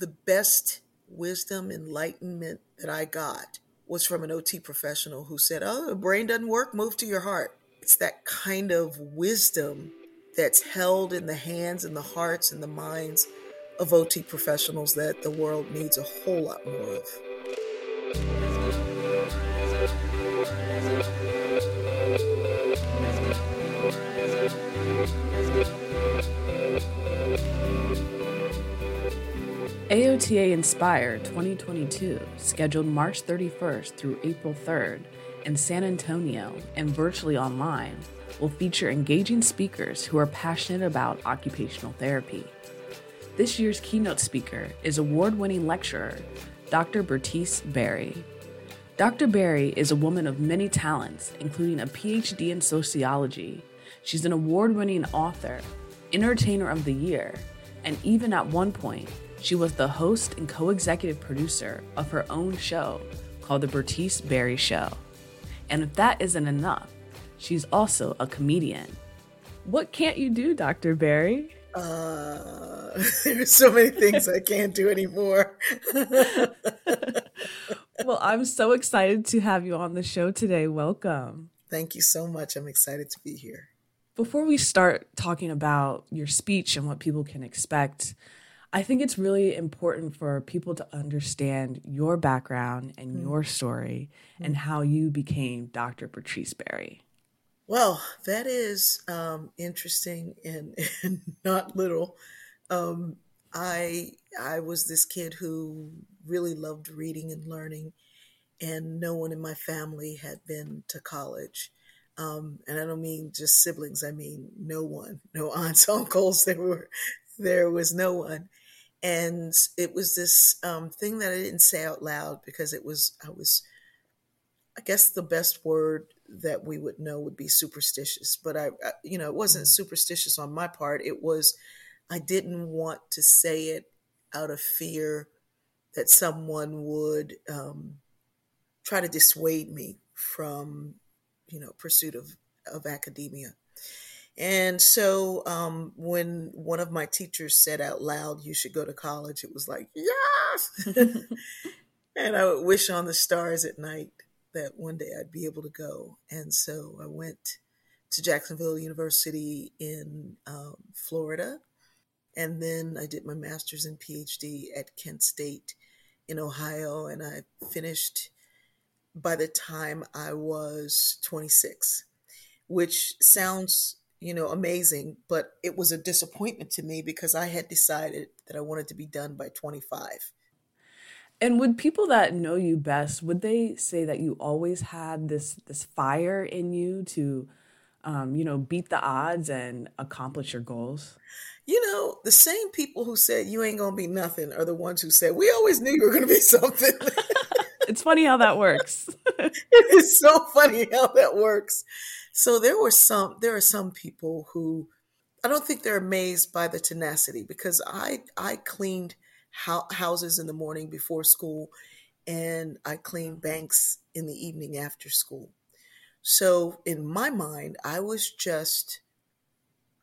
the best wisdom, enlightenment that I got was from an OT professional who said, Oh, the brain doesn't work, move to your heart. It's that kind of wisdom that's held in the hands and the hearts and the minds of OT professionals that the world needs a whole lot more of. AOTA Inspire 2022, scheduled March 31st through April 3rd in San Antonio and virtually online, will feature engaging speakers who are passionate about occupational therapy. This year's keynote speaker is award winning lecturer Dr. Bertice Berry. Dr. Berry is a woman of many talents, including a PhD in sociology. She's an award winning author, entertainer of the year, and even at one point, she was the host and co executive producer of her own show called The Bertice Berry Show. And if that isn't enough, she's also a comedian. What can't you do, Dr. Berry? Uh, there's so many things I can't do anymore. well, I'm so excited to have you on the show today. Welcome. Thank you so much. I'm excited to be here. Before we start talking about your speech and what people can expect, I think it's really important for people to understand your background and mm. your story mm. and how you became Dr. Bertice Berry. Well, that is um, interesting and, and, not little. Um, I I was this kid who really loved reading and learning, and no one in my family had been to college. Um, and I don't mean just siblings; I mean no one, no aunts, uncles. There were there was no one and it was this um, thing that I didn't say out loud because it was I was I guess the best word that we would know would be superstitious, but I, I you know it wasn't mm-hmm. superstitious on my part. It was I didn't want to say it out of fear that someone would um, try to dissuade me from you know pursuit of of academia. And so um, when one of my teachers said out loud, you should go to college, it was like, yes. and I would wish on the stars at night that one day I'd be able to go. And so I went to Jacksonville University in um, Florida. And then I did my master's and PhD at Kent State in Ohio. And I finished by the time I was 26, which sounds you know, amazing. But it was a disappointment to me because I had decided that I wanted to be done by 25. And would people that know you best would they say that you always had this this fire in you to, um, you know, beat the odds and accomplish your goals? You know, the same people who said you ain't gonna be nothing are the ones who said we always knew you were gonna be something. it's funny how that works. it is so funny how that works. So there were some there are some people who I don't think they're amazed by the tenacity because I I cleaned ho- houses in the morning before school and I cleaned banks in the evening after school. So in my mind, I was just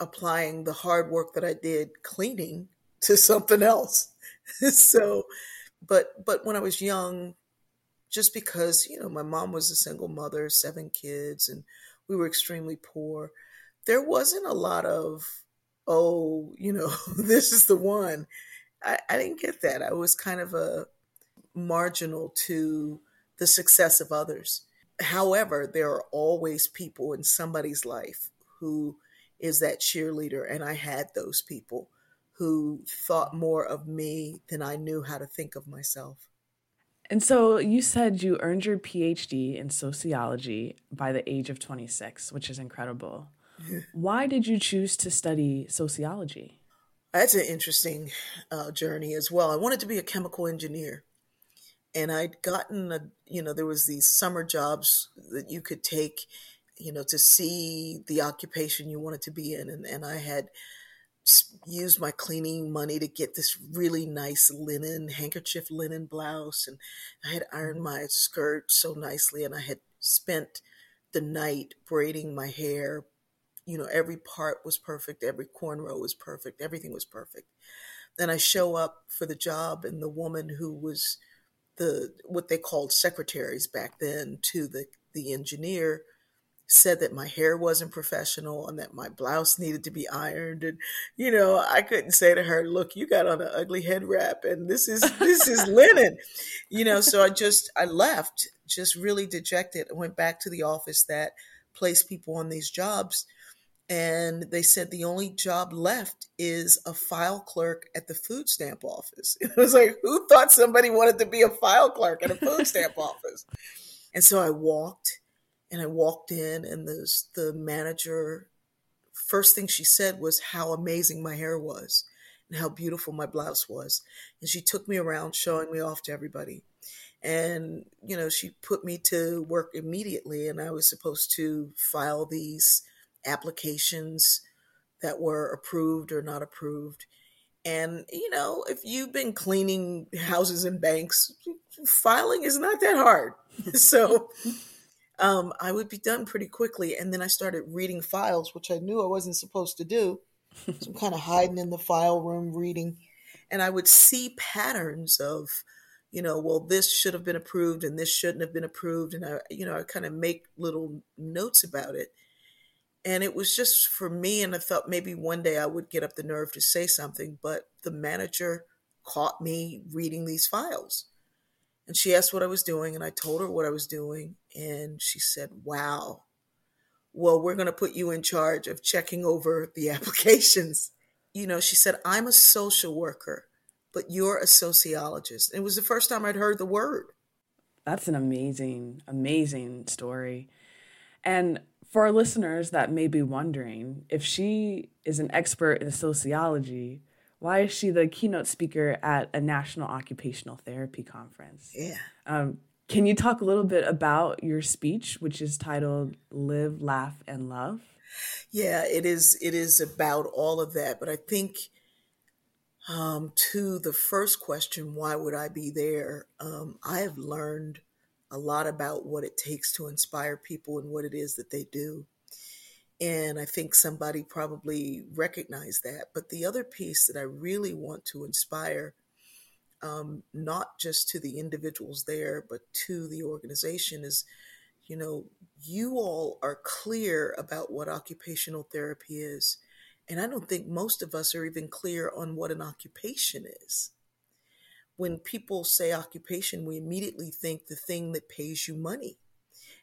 applying the hard work that I did cleaning to something else. so but but when I was young, just because, you know, my mom was a single mother, seven kids and we were extremely poor. There wasn't a lot of, oh, you know, this is the one. I, I didn't get that. I was kind of a marginal to the success of others. However, there are always people in somebody's life who is that cheerleader, and I had those people who thought more of me than I knew how to think of myself. And so you said you earned your PhD in sociology by the age of 26, which is incredible. Why did you choose to study sociology? That's an interesting uh, journey as well. I wanted to be a chemical engineer. And I'd gotten a, you know, there was these summer jobs that you could take, you know, to see the occupation you wanted to be in. And, and I had used my cleaning money to get this really nice linen handkerchief linen blouse and i had ironed mm-hmm. my skirt so nicely and i had spent the night braiding my hair you know every part was perfect every cornrow was perfect everything was perfect And I show up for the job, and the woman who was the what they called secretaries back then to the the engineer said that my hair wasn't professional and that my blouse needed to be ironed and you know i couldn't say to her look you got on an ugly head wrap and this is this is linen you know so i just i left just really dejected i went back to the office that placed people on these jobs and they said the only job left is a file clerk at the food stamp office. It was like, who thought somebody wanted to be a file clerk at a food stamp office? And so I walked and I walked in, and the, the manager, first thing she said was how amazing my hair was and how beautiful my blouse was. And she took me around showing me off to everybody. And, you know, she put me to work immediately, and I was supposed to file these applications that were approved or not approved. And, you know, if you've been cleaning houses and banks, filing is not that hard. so um, I would be done pretty quickly. And then I started reading files, which I knew I wasn't supposed to do. So I'm kind of hiding in the file room reading. And I would see patterns of, you know, well, this should have been approved and this shouldn't have been approved. And I, you know, I kind of make little notes about it. And it was just for me. And I thought maybe one day I would get up the nerve to say something. But the manager caught me reading these files. And she asked what I was doing, and I told her what I was doing. And she said, Wow, well, we're going to put you in charge of checking over the applications. You know, she said, I'm a social worker, but you're a sociologist. It was the first time I'd heard the word. That's an amazing, amazing story. And for our listeners that may be wondering, if she is an expert in sociology, why is she the keynote speaker at a national occupational therapy conference? Yeah. Um, can you talk a little bit about your speech, which is titled "Live, Laugh, and Love"? Yeah, it is. It is about all of that, but I think um, to the first question, why would I be there? Um, I have learned a lot about what it takes to inspire people and what it is that they do. And I think somebody probably recognized that. But the other piece that I really want to inspire, um, not just to the individuals there, but to the organization, is you know, you all are clear about what occupational therapy is. And I don't think most of us are even clear on what an occupation is. When people say occupation, we immediately think the thing that pays you money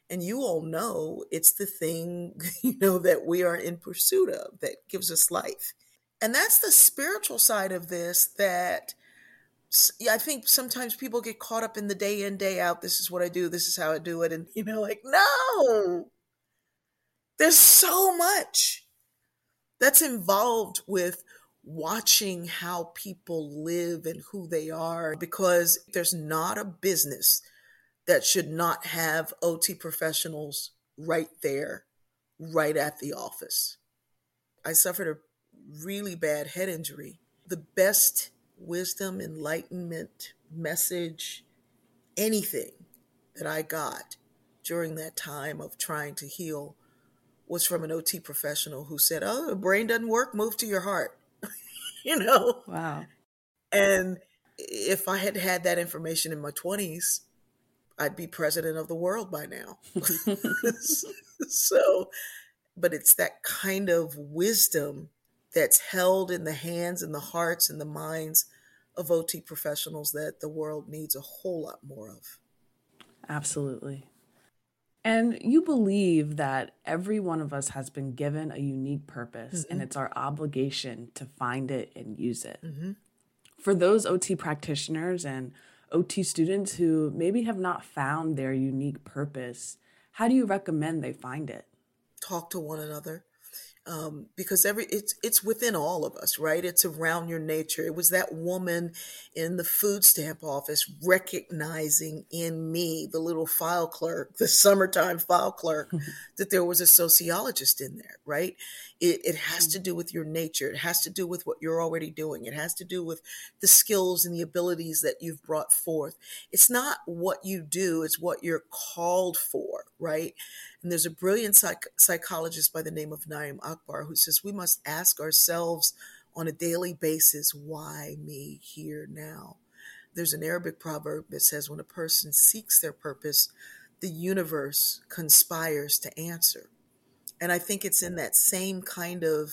and you all know it's the thing you know that we are in pursuit of that gives us life. And that's the spiritual side of this that i think sometimes people get caught up in the day in day out this is what i do this is how i do it and you know like no! There's so much that's involved with watching how people live and who they are because there's not a business that should not have OT professionals right there, right at the office. I suffered a really bad head injury. The best wisdom, enlightenment, message, anything that I got during that time of trying to heal was from an OT professional who said, Oh, the brain doesn't work, move to your heart. you know? Wow. And if I had had that information in my 20s, I'd be president of the world by now. so, but it's that kind of wisdom that's held in the hands and the hearts and the minds of OT professionals that the world needs a whole lot more of. Absolutely. And you believe that every one of us has been given a unique purpose, mm-hmm. and it's our obligation to find it and use it. Mm-hmm. For those OT practitioners and OT students who maybe have not found their unique purpose, how do you recommend they find it? Talk to one another um, because every it's it's within all of us, right? It's around your nature. It was that woman in the food stamp office recognizing in me, the little file clerk, the summertime file clerk, that there was a sociologist in there, right? It, it has to mm. do with your nature. It has to do with what you're already doing. It has to do with the skills and the abilities that you've brought forth. It's not what you do; it's what you're called for, right? And there's a brilliant psych- psychologist by the name of Na'im Akbar who says we must ask ourselves on a daily basis, why me here now? There's an Arabic proverb that says when a person seeks their purpose, the universe conspires to answer. And I think it's in that same kind of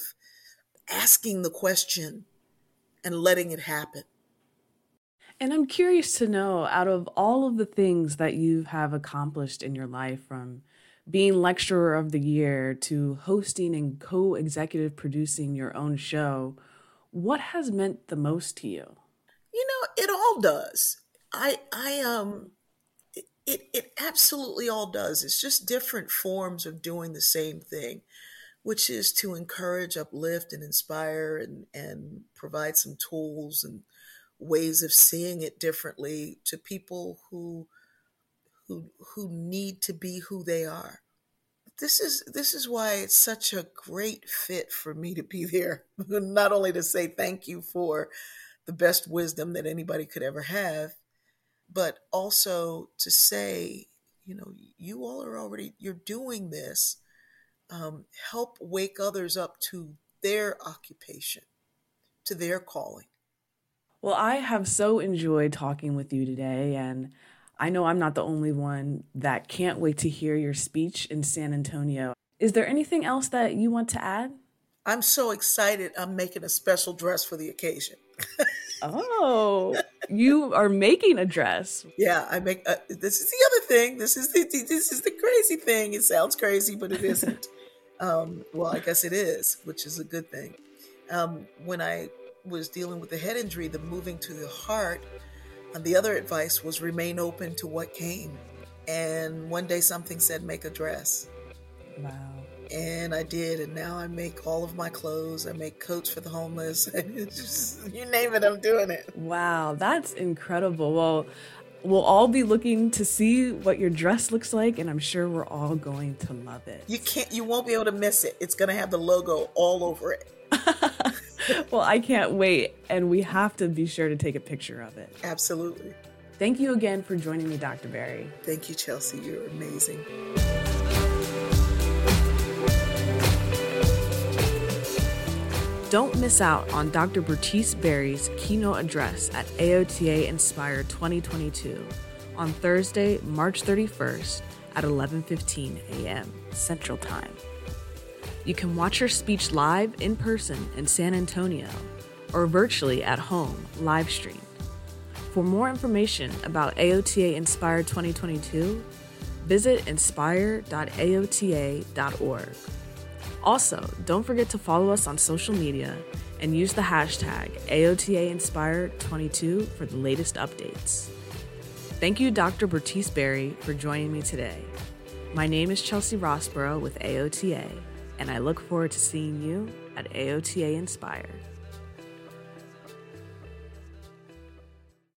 asking the question and letting it happen. And I'm curious to know out of all of the things that you have accomplished in your life, from being lecturer of the year to hosting and co executive producing your own show, what has meant the most to you? You know, it all does. I, I, um, it, it absolutely all does. It's just different forms of doing the same thing, which is to encourage, uplift, and inspire and, and provide some tools and ways of seeing it differently to people who who who need to be who they are. This is this is why it's such a great fit for me to be there. Not only to say thank you for the best wisdom that anybody could ever have, but also to say, you know, you all are already you're doing this. Um, help wake others up to their occupation, to their calling. Well, I have so enjoyed talking with you today, and I know I'm not the only one that can't wait to hear your speech in San Antonio. Is there anything else that you want to add? I'm so excited. I'm making a special dress for the occasion. Oh, you are making a dress. Yeah, I make. Uh, this is the other thing. This is the this is the crazy thing. It sounds crazy, but it isn't. um, well, I guess it is, which is a good thing. Um, when I was dealing with the head injury, the moving to the heart, and the other advice was remain open to what came. And one day something said, make a dress. Wow. And I did, and now I make all of my clothes. I make coats for the homeless. just, you name it, I'm doing it. Wow, that's incredible. Well, we'll all be looking to see what your dress looks like, and I'm sure we're all going to love it. You can't, you won't be able to miss it. It's going to have the logo all over it. well, I can't wait. And we have to be sure to take a picture of it. Absolutely. Thank you again for joining me, Dr. Berry. Thank you, Chelsea. You're amazing. Don't miss out on Dr. Bertice Berry's keynote address at AOTA Inspire 2022 on Thursday, March 31st at 11:15 a.m. Central Time. You can watch her speech live in person in San Antonio or virtually at home live stream. For more information about AOTA Inspire 2022, visit inspire.aota.org. Also, don't forget to follow us on social media and use the hashtag AOTA Inspire 22 for the latest updates. Thank you, Dr. Bertice Berry, for joining me today. My name is Chelsea Rossborough with AOTA and I look forward to seeing you at AOTA Inspire.